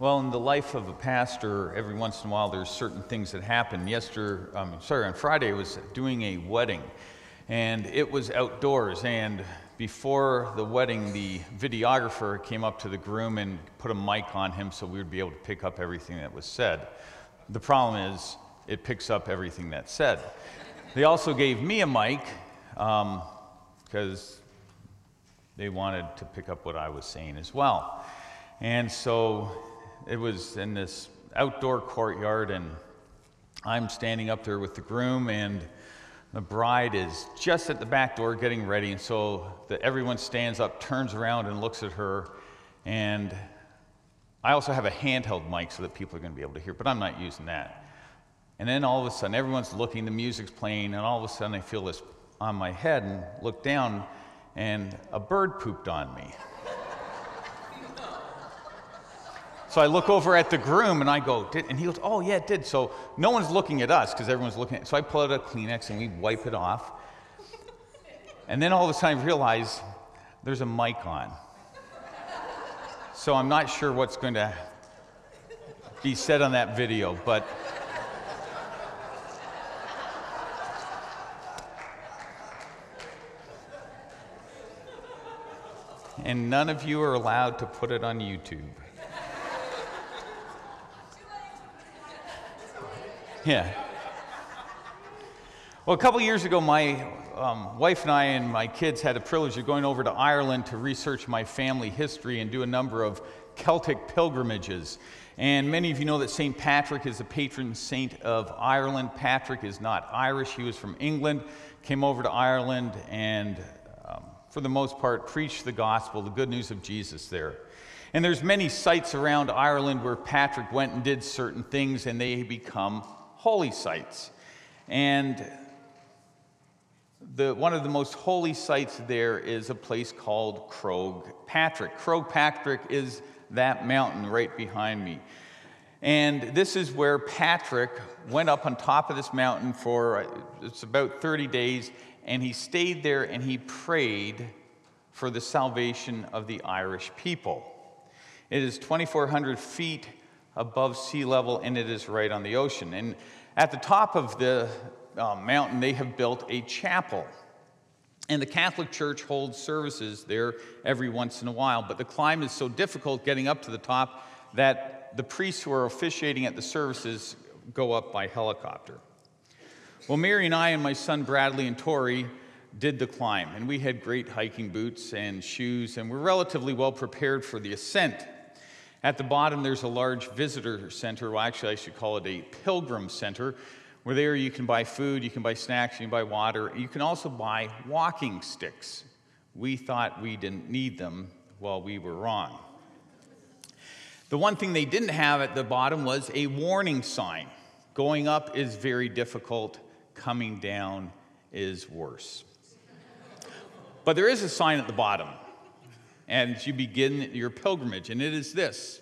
Well, in the life of a pastor, every once in a while there's certain things that happen. Yesterday, um, sorry, on Friday I was doing a wedding, and it was outdoors. And before the wedding, the videographer came up to the groom and put a mic on him so we would be able to pick up everything that was said. The problem is, it picks up everything that's said. They also gave me a mic because um, they wanted to pick up what I was saying as well. And so it was in this outdoor courtyard, and I'm standing up there with the groom, and the bride is just at the back door getting ready. And so the, everyone stands up, turns around, and looks at her. And I also have a handheld mic so that people are going to be able to hear, but I'm not using that. And then all of a sudden, everyone's looking, the music's playing, and all of a sudden, I feel this on my head and look down, and a bird pooped on me. So I look over at the groom and I go, and he goes, oh, yeah, it did. So no one's looking at us because everyone's looking at So I pull out a Kleenex and we wipe it off. And then all of a sudden I realize there's a mic on. So I'm not sure what's going to be said on that video, but. and none of you are allowed to put it on YouTube. Yeah. Well, a couple years ago, my um, wife and I and my kids had the privilege of going over to Ireland to research my family history and do a number of Celtic pilgrimages. And many of you know that St. Patrick is the patron saint of Ireland. Patrick is not Irish, he was from England, came over to Ireland, and um, for the most part, preached the gospel, the good news of Jesus there. And there's many sites around Ireland where Patrick went and did certain things, and they become holy sites. And the, one of the most holy sites there is a place called Croagh Patrick. Croagh Patrick is that mountain right behind me. And this is where Patrick went up on top of this mountain for uh, it's about 30 days, and he stayed there and he prayed for the salvation of the Irish people. It is 2,400 feet above sea level, and it is right on the ocean. And at the top of the uh, mountain, they have built a chapel. And the Catholic Church holds services there every once in a while. But the climb is so difficult getting up to the top that the priests who are officiating at the services go up by helicopter. Well, Mary and I and my son Bradley and Tori did the climb, and we had great hiking boots and shoes, and we're relatively well prepared for the ascent. At the bottom, there's a large visitor center. Well, actually, I should call it a pilgrim center, where there you can buy food, you can buy snacks, you can buy water. You can also buy walking sticks. We thought we didn't need them. Well, we were wrong. The one thing they didn't have at the bottom was a warning sign. Going up is very difficult, coming down is worse. But there is a sign at the bottom as you begin your pilgrimage, and it is this.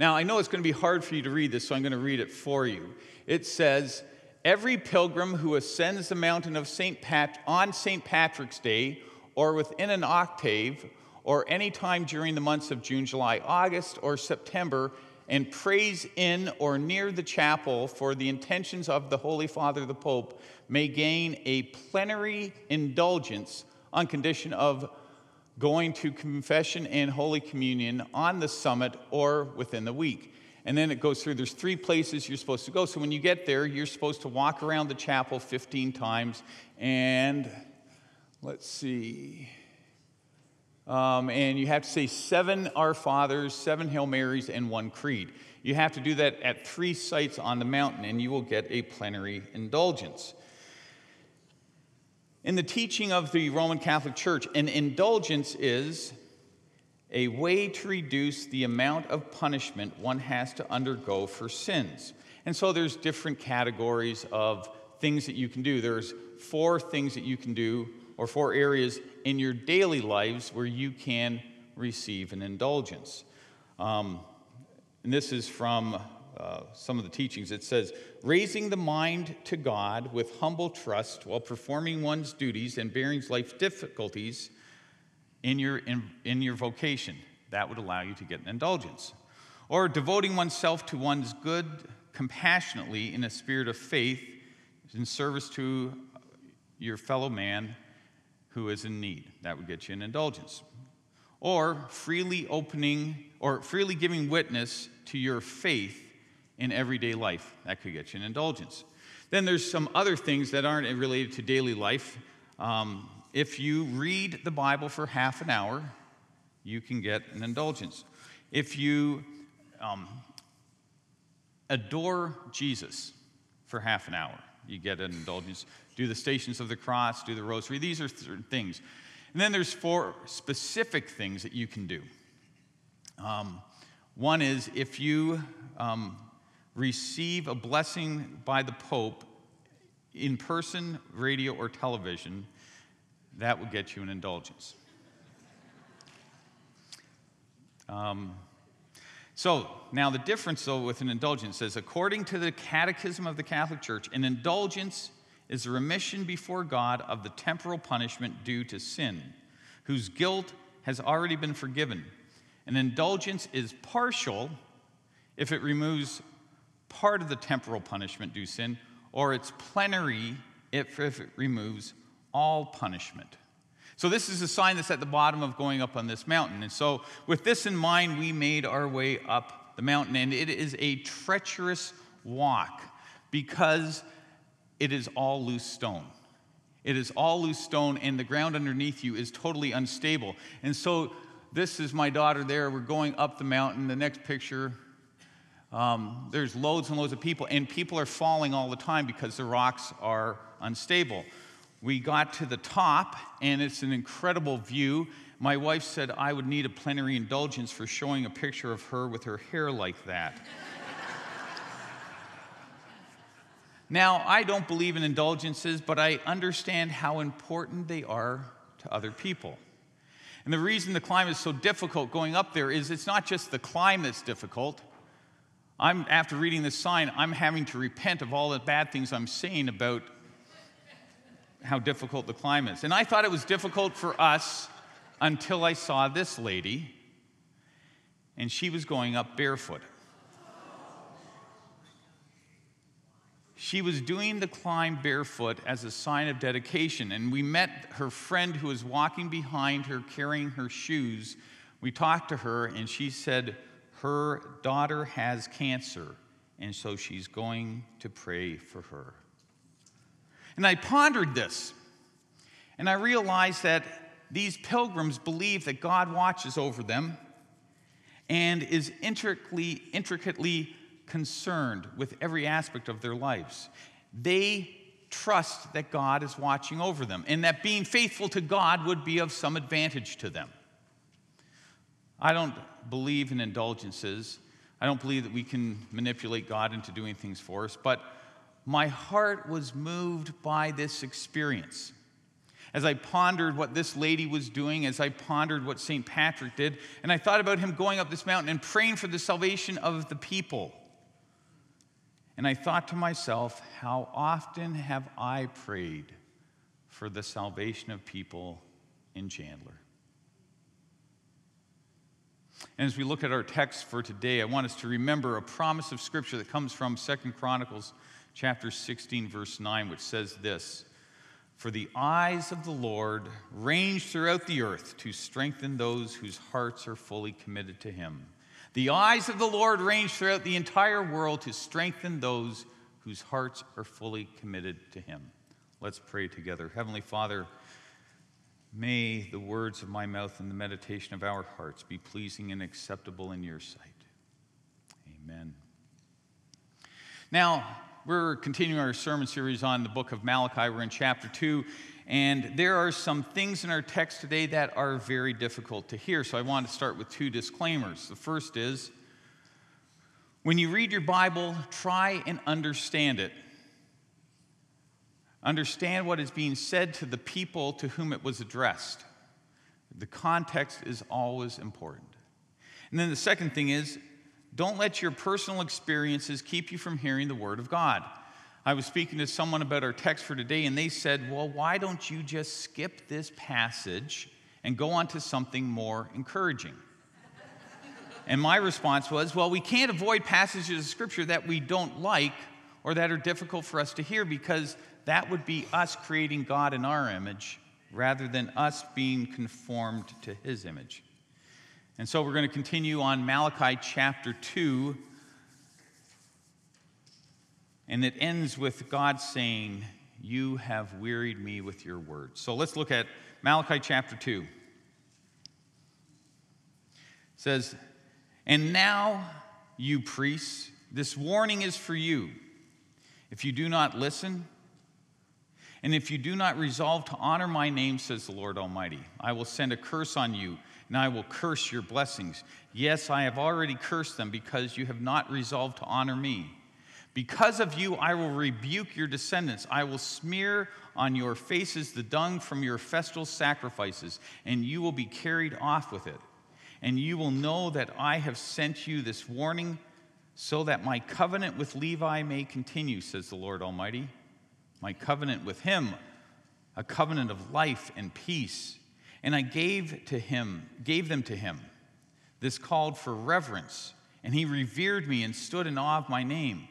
Now, I know it's going to be hard for you to read this, so I'm going to read it for you. It says, Every pilgrim who ascends the mountain of St. Pat on St. Patrick's Day, or within an octave, or any time during the months of June, July, August, or September, and prays in or near the chapel for the intentions of the Holy Father the Pope, may gain a plenary indulgence on condition of going to confession and Holy Communion on the summit or within the week. And then it goes through, there's three places you're supposed to go. So when you get there, you're supposed to walk around the chapel 15 times and let's see. Um, and you have to say seven Our Fathers, seven Hail Marys, and one Creed. You have to do that at three sites on the mountain, and you will get a plenary indulgence. In the teaching of the Roman Catholic Church, an indulgence is a way to reduce the amount of punishment one has to undergo for sins. And so there's different categories of things that you can do. There's four things that you can do, or four areas in your daily lives where you can receive an indulgence. Um, and this is from uh, some of the teachings. It says, raising the mind to God with humble trust while performing one's duties and bearing life's difficulties in your, in, in your vocation. That would allow you to get an indulgence. or devoting oneself to one's good compassionately in a spirit of faith in service to your fellow man who is in need. That would get you an indulgence. Or freely opening or freely giving witness to your faith in everyday life. That could get you an indulgence. Then there's some other things that aren't related to daily life. Um, if you read the Bible for half an hour, you can get an indulgence. If you um, adore Jesus for half an hour, you get an indulgence. Do the Stations of the Cross, do the Rosary. These are th- things. And then there's four specific things that you can do. Um, one is if you um, receive a blessing by the Pope in person, radio, or television, that will get you an indulgence. Um, so, now the difference, though, with an indulgence is according to the Catechism of the Catholic Church, an indulgence is a remission before God of the temporal punishment due to sin, whose guilt has already been forgiven. An indulgence is partial if it removes part of the temporal punishment due sin, or it's plenary if, if it removes all punishment. So, this is a sign that's at the bottom of going up on this mountain. And so, with this in mind, we made our way up the mountain, and it is a treacherous walk because it is all loose stone. It is all loose stone, and the ground underneath you is totally unstable. And so, this is my daughter there. We're going up the mountain. The next picture, um, there's loads and loads of people, and people are falling all the time because the rocks are unstable. We got to the top, and it's an incredible view. My wife said I would need a plenary indulgence for showing a picture of her with her hair like that. now, I don't believe in indulgences, but I understand how important they are to other people. And the reason the climb is so difficult going up there is it's not just the climb that's difficult, I'm, after reading this sign, I'm having to repent of all the bad things I'm saying about how difficult the climb is. And I thought it was difficult for us until I saw this lady, and she was going up barefoot. She was doing the climb barefoot as a sign of dedication, and we met her friend who was walking behind her carrying her shoes. We talked to her, and she said, her daughter has cancer, and so she's going to pray for her. And I pondered this, and I realized that these pilgrims believe that God watches over them and is intricately, intricately concerned with every aspect of their lives. They trust that God is watching over them and that being faithful to God would be of some advantage to them. I don't believe in indulgences. I don't believe that we can manipulate God into doing things for us, but my heart was moved by this experience. As I pondered what this lady was doing, as I pondered what St. Patrick did, and I thought about him going up this mountain and praying for the salvation of the people. And I thought to myself, how often have I prayed for the salvation of people in Chandler? And as we look at our text for today, I want us to remember a promise of Scripture that comes from Second Chronicles chapter 16, verse 9, which says this For the eyes of the Lord range throughout the earth to strengthen those whose hearts are fully committed to Him. The eyes of the Lord range throughout the entire world to strengthen those whose hearts are fully committed to Him. Let's pray together. Heavenly Father, May the words of my mouth and the meditation of our hearts be pleasing and acceptable in your sight. Amen. Now, we're continuing our sermon series on the book of Malachi. We're in chapter 2, and there are some things in our text today that are very difficult to hear. So I want to start with two disclaimers. The first is when you read your Bible, try and understand it. Understand what is being said to the people to whom it was addressed. The context is always important. And then the second thing is don't let your personal experiences keep you from hearing the Word of God. I was speaking to someone about our text for today, and they said, Well, why don't you just skip this passage and go on to something more encouraging? And my response was, well, we can't avoid passages of scripture that we don't like or that are difficult for us to hear because that would be us creating God in our image rather than us being conformed to his image. And so we're going to continue on Malachi chapter 2. And it ends with God saying, You have wearied me with your words. So let's look at Malachi chapter 2. It says, And now, you priests, this warning is for you. If you do not listen, and if you do not resolve to honor my name, says the Lord Almighty, I will send a curse on you, and I will curse your blessings. Yes, I have already cursed them because you have not resolved to honor me. Because of you, I will rebuke your descendants. I will smear on your faces the dung from your festal sacrifices, and you will be carried off with it. And you will know that I have sent you this warning so that my covenant with Levi may continue, says the Lord Almighty my covenant with him, a covenant of life and peace. And I gave to him, gave them to him. This called for reverence, and he revered me and stood in awe of my name.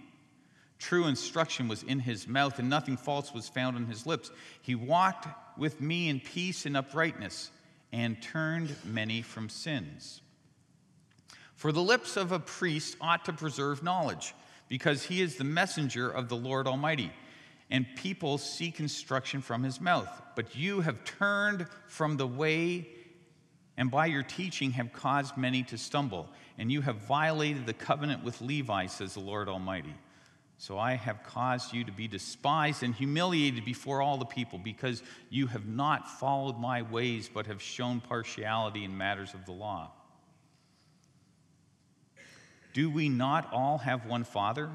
True instruction was in his mouth, and nothing false was found on his lips. He walked with me in peace and uprightness, and turned many from sins. For the lips of a priest ought to preserve knowledge, because he is the messenger of the Lord Almighty and people seek instruction from his mouth. But you have turned from the way, and by your teaching have caused many to stumble. And you have violated the covenant with Levi, says the Lord Almighty. So I have caused you to be despised and humiliated before all the people, because you have not followed my ways, but have shown partiality in matters of the law. Do we not all have one Father?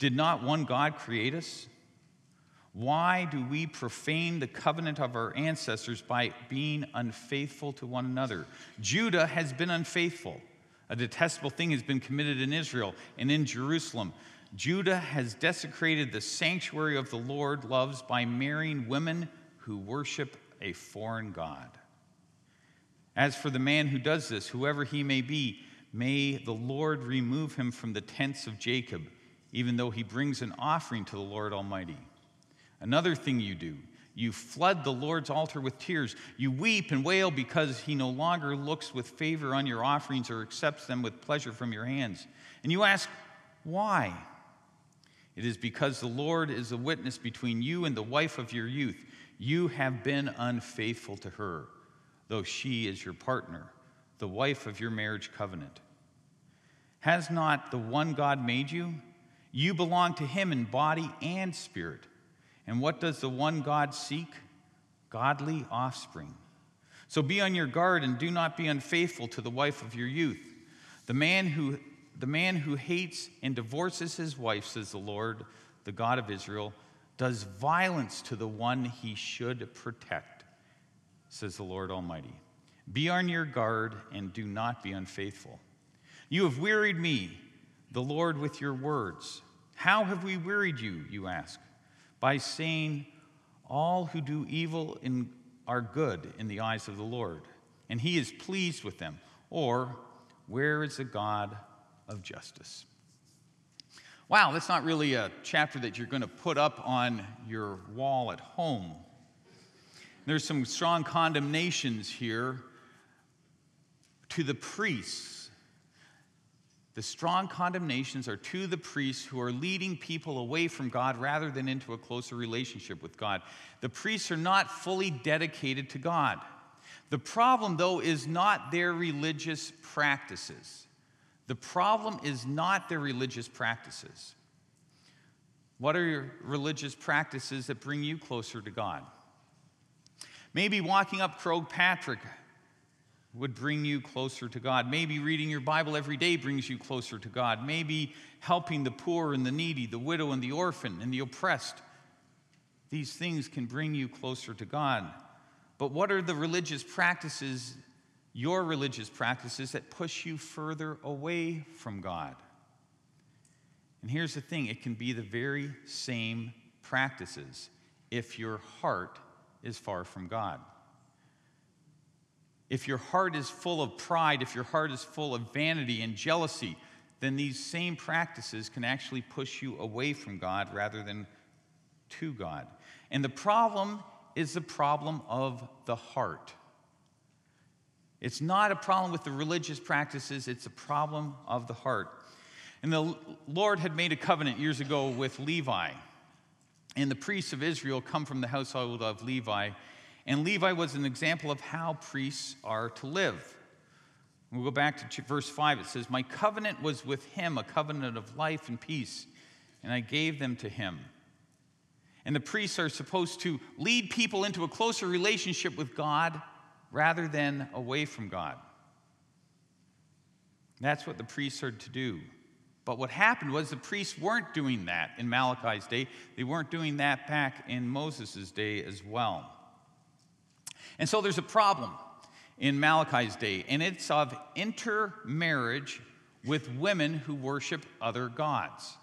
Did not one God create us? Why do we profane the covenant of our ancestors by being unfaithful to one another? Judah has been unfaithful. A detestable thing has been committed in Israel and in Jerusalem. Judah has desecrated the sanctuary of the Lord loves by marrying women who worship a foreign God. As for the man who does this, whoever he may be, may the Lord remove him from the tents of Jacob even though he brings an offering to the Lord Almighty. Another thing you do, you flood the Lord's altar with tears. You weep and wail because he no longer looks with favor on your offerings or accepts them with pleasure from your hands. And you ask, why? It is because the Lord is a witness between you and the wife of your youth. You have been unfaithful to her, though she is your partner, the wife of your marriage covenant. Has not the one God made you? You belong to Him in body and spirit. And what does the one God seek? Godly offspring. So be on your guard and do not be unfaithful to the wife of your youth. The man who, the man who hates and divorces his wife, says the Lord, the God of Israel, does violence to the one he should protect, says the Lord Almighty. Be on your guard and do not be unfaithful. You have wearied me the Lord with your words. How have we wearied you, you ask? By saying, All who do evil in, are good in the eyes of the Lord, and he is pleased with them. Or, Where is the God of justice? Wow, that's not really a chapter that you're going to put up on your wall at home. There's some strong condemnations here to the priests the strong condemnations are to the priests who are leading people away from God rather than into a closer relationship with God. The priests are not fully dedicated to God. The problem, though, is not their religious practices. The problem is not their religious practices. What are your religious practices that bring you closer to God? Maybe walking up Croagh Patrick would bring you closer to God. Maybe reading your Bible every day brings you closer to God. Maybe helping the poor and the needy, the widow and the orphan and the oppressed. These things can bring you closer to God. But what are the religious practices, your religious practices, that push you further away from God? And here's the thing it can be the very same practices if your heart is far from God. If your heart is full of pride, if your heart is full of vanity and jealousy, then these same practices can actually push you away from God rather than to God. And the problem is the problem of the heart. It's not a problem with the religious practices, it's a problem of the heart. And the Lord had made a covenant years ago with Levi. And the priests of Israel come from the household of Levi. And Levi was an example of how priests are to live. We'll go back to verse 5. It says, My covenant was with him, a covenant of life and peace, and I gave them to him. And the priests are supposed to lead people into a closer relationship with God rather than away from God. That's what the priests are to do. But what happened was the priests weren't doing that in Malachi's day. They weren't doing that back in Moses' day as well. And so there's a problem in Malachi's day, and it's of intermarriage with women who worship other gods.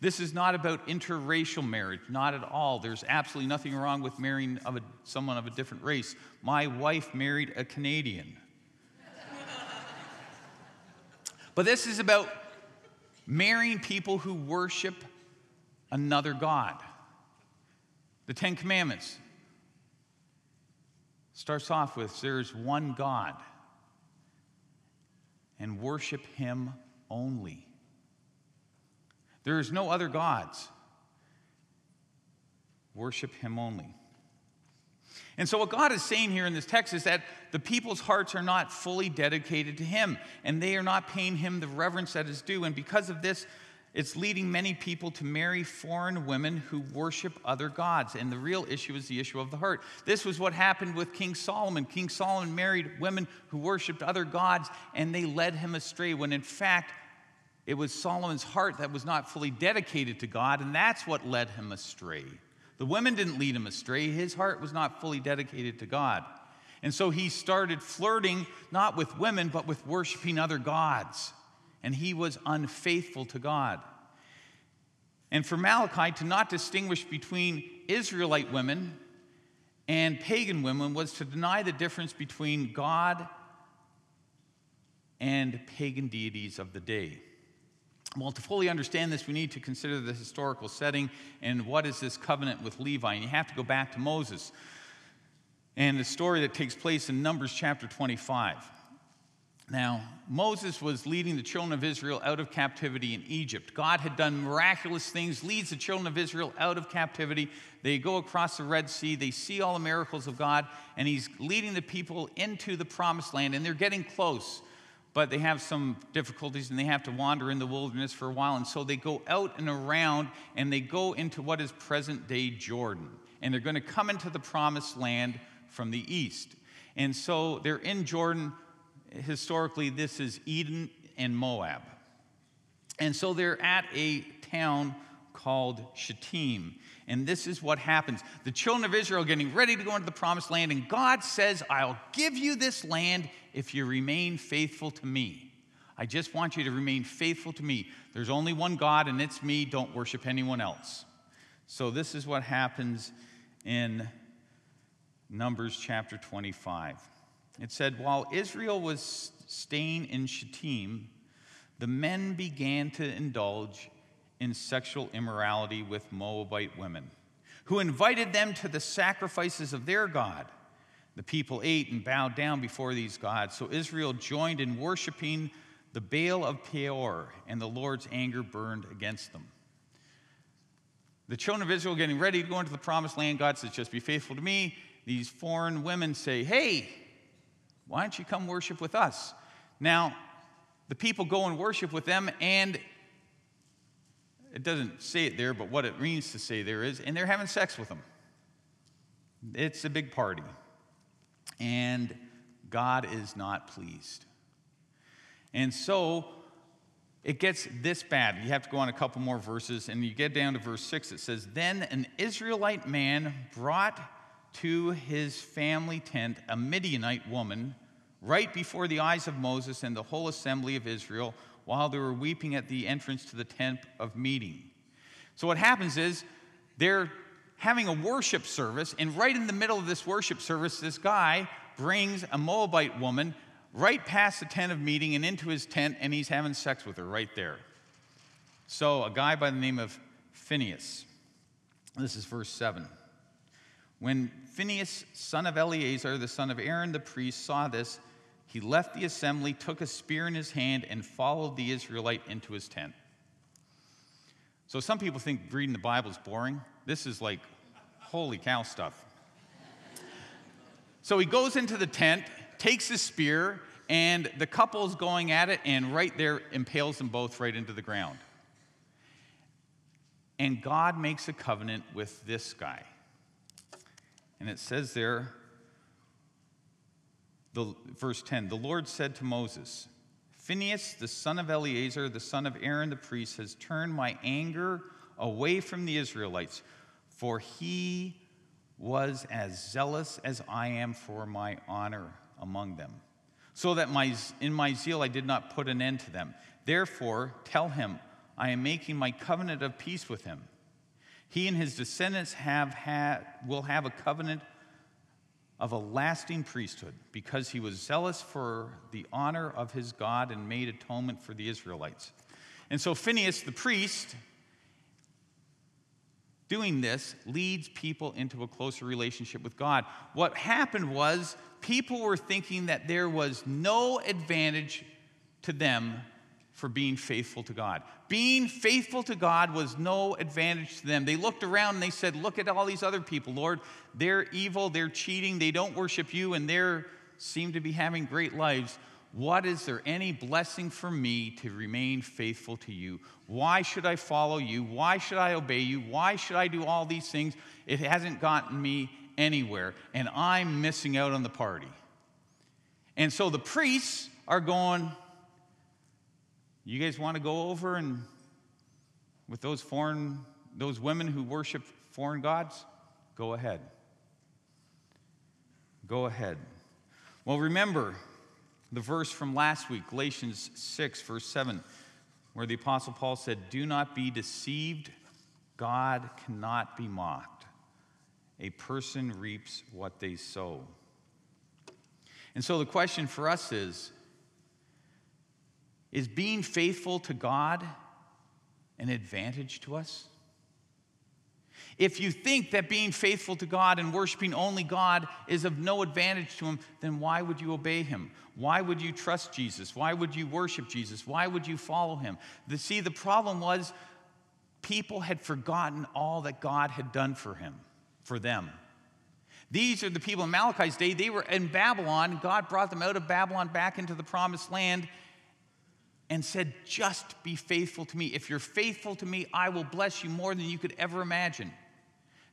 This is not about interracial marriage, not at all. There's absolutely nothing wrong with marrying of a, someone of a different race. My wife married a Canadian. but this is about marrying people who worship another God. The Ten Commandments starts off with there's one God and worship Him only. There is no other gods. Worship Him only. And so, what God is saying here in this text is that the people's hearts are not fully dedicated to Him, and they are not paying Him the reverence that is due. And because of this, it's leading many people to marry foreign women who worship other gods. And the real issue is the issue of the heart. This was what happened with King Solomon. King Solomon married women who worshiped other gods, and they led him astray, when in fact, it was Solomon's heart that was not fully dedicated to God, and that's what led him astray. The women didn't lead him astray, his heart was not fully dedicated to God. And so he started flirting not with women, but with worshiping other gods. And he was unfaithful to God. And for Malachi to not distinguish between Israelite women and pagan women was to deny the difference between God and pagan deities of the day. Well, to fully understand this, we need to consider the historical setting and what is this covenant with Levi. And you have to go back to Moses and the story that takes place in Numbers chapter 25. Now, Moses was leading the children of Israel out of captivity in Egypt. God had done miraculous things, leads the children of Israel out of captivity. They go across the Red Sea, they see all the miracles of God, and He's leading the people into the promised land, and they're getting close but they have some difficulties and they have to wander in the wilderness for a while. And so they go out and around and they go into what is present day Jordan. And they're going to come into the promised land from the east. And so they're in Jordan. Historically, this is Edom and Moab. And so they're at a town called Shittim. And this is what happens. The children of Israel are getting ready to go into the promised land, and God says, I'll give you this land if you remain faithful to me. I just want you to remain faithful to me. There's only one God, and it's me. Don't worship anyone else. So, this is what happens in Numbers chapter 25. It said, While Israel was staying in Shittim, the men began to indulge in sexual immorality with Moabite women, who invited them to the sacrifices of their God. The people ate and bowed down before these gods. So Israel joined in worshiping the Baal of Peor, and the Lord's anger burned against them. The children of Israel getting ready to go into the promised land. God says, Just be faithful to me. These foreign women say, Hey, why don't you come worship with us? Now, the people go and worship with them, and it doesn't say it there, but what it means to say there is, and they're having sex with them. It's a big party and God is not pleased. And so it gets this bad. You have to go on a couple more verses, and you get down to verse 6. It says, Then an Israelite man brought to his family tent a Midianite woman right before the eyes of Moses and the whole assembly of Israel while they were weeping at the entrance to the tent of meeting. So what happens is they're having a worship service, and right in the middle of this worship service, this guy brings a Moabite woman right past the tent of meeting and into his tent, and he's having sex with her right there. So, a guy by the name of Phineas. This is verse 7. When Phineas, son of Eleazar, the son of Aaron the priest, saw this, he left the assembly, took a spear in his hand, and followed the Israelite into his tent. So, some people think reading the Bible is boring. This is like holy cow stuff. So, he goes into the tent, takes his spear, and the couple's going at it, and right there impales them both right into the ground. And God makes a covenant with this guy. And it says there, the, verse 10 The Lord said to Moses, Phinehas, the son of Eleazar, the son of Aaron the priest, has turned my anger away from the Israelites, for he was as zealous as I am for my honor among them, so that my, in my zeal I did not put an end to them. Therefore, tell him, I am making my covenant of peace with him. He and his descendants have had, will have a covenant of a lasting priesthood because he was zealous for the honor of his God and made atonement for the Israelites. And so Phineas, the priest, doing this leads people into a closer relationship with God. What happened was people were thinking that there was no advantage to them for being faithful to God. Being faithful to God was no advantage to them. They looked around and they said, Look at all these other people, Lord. They're evil, they're cheating, they don't worship you, and they seem to be having great lives. What is there any blessing for me to remain faithful to you? Why should I follow you? Why should I obey you? Why should I do all these things? It hasn't gotten me anywhere, and I'm missing out on the party. And so the priests are going, you guys want to go over and with those foreign, those women who worship foreign gods? Go ahead. Go ahead. Well, remember the verse from last week, Galatians 6, verse 7, where the Apostle Paul said, Do not be deceived. God cannot be mocked. A person reaps what they sow. And so the question for us is is being faithful to God an advantage to us? If you think that being faithful to God and worshiping only God is of no advantage to Him, then why would you obey Him? Why would you trust Jesus? Why would you worship Jesus? Why would you follow Him? The, see, the problem was people had forgotten all that God had done for him, for them. These are the people in Malachi's day. They were in Babylon. God brought them out of Babylon back into the promised land and said, Just be faithful to me. If you're faithful to me, I will bless you more than you could ever imagine. And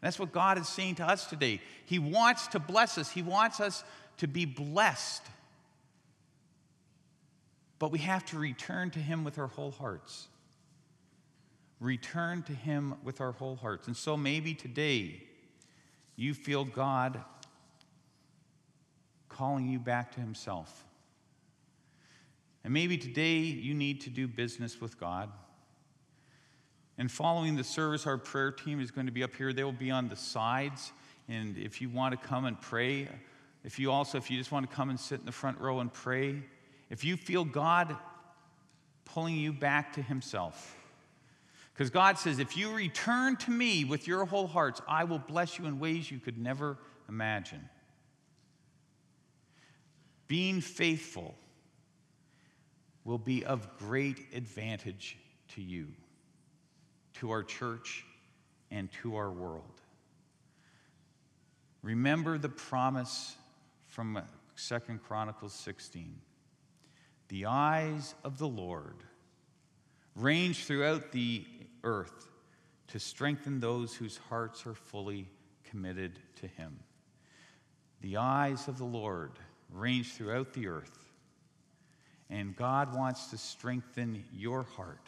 that's what God is saying to us today. He wants to bless us, He wants us to be blessed. But we have to return to Him with our whole hearts. Return to Him with our whole hearts. And so maybe today you feel God calling you back to Himself. And maybe today you need to do business with God. And following the service, our prayer team is going to be up here. They will be on the sides. And if you want to come and pray, if you also, if you just want to come and sit in the front row and pray, if you feel God pulling you back to Himself, because God says, if you return to me with your whole hearts, I will bless you in ways you could never imagine. Being faithful will be of great advantage to you, to our church, and to our world. Remember the promise from Second Chronicles 16. The eyes of the Lord range throughout the earth to strengthen those whose hearts are fully committed to Him. The eyes of the Lord range throughout the earth and God wants to strengthen your heart.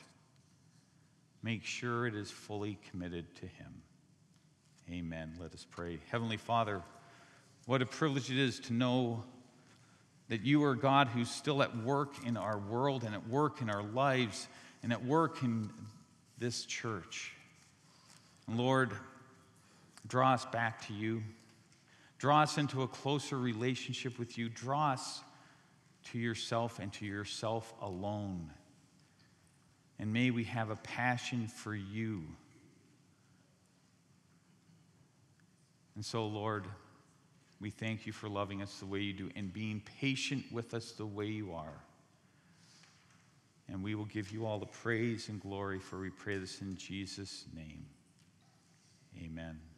Make sure it is fully committed to Him. Amen. Let us pray. Heavenly Father, what a privilege it is to know that you are God who's still at work in our world and at work in our lives and at work in this church. Lord, draw us back to you. Draw us into a closer relationship with you. Draw us to yourself and to yourself alone. And may we have a passion for you. And so, Lord, we thank you for loving us the way you do and being patient with us the way you are. And we will give you all the praise and glory, for we pray this in Jesus' name. Amen.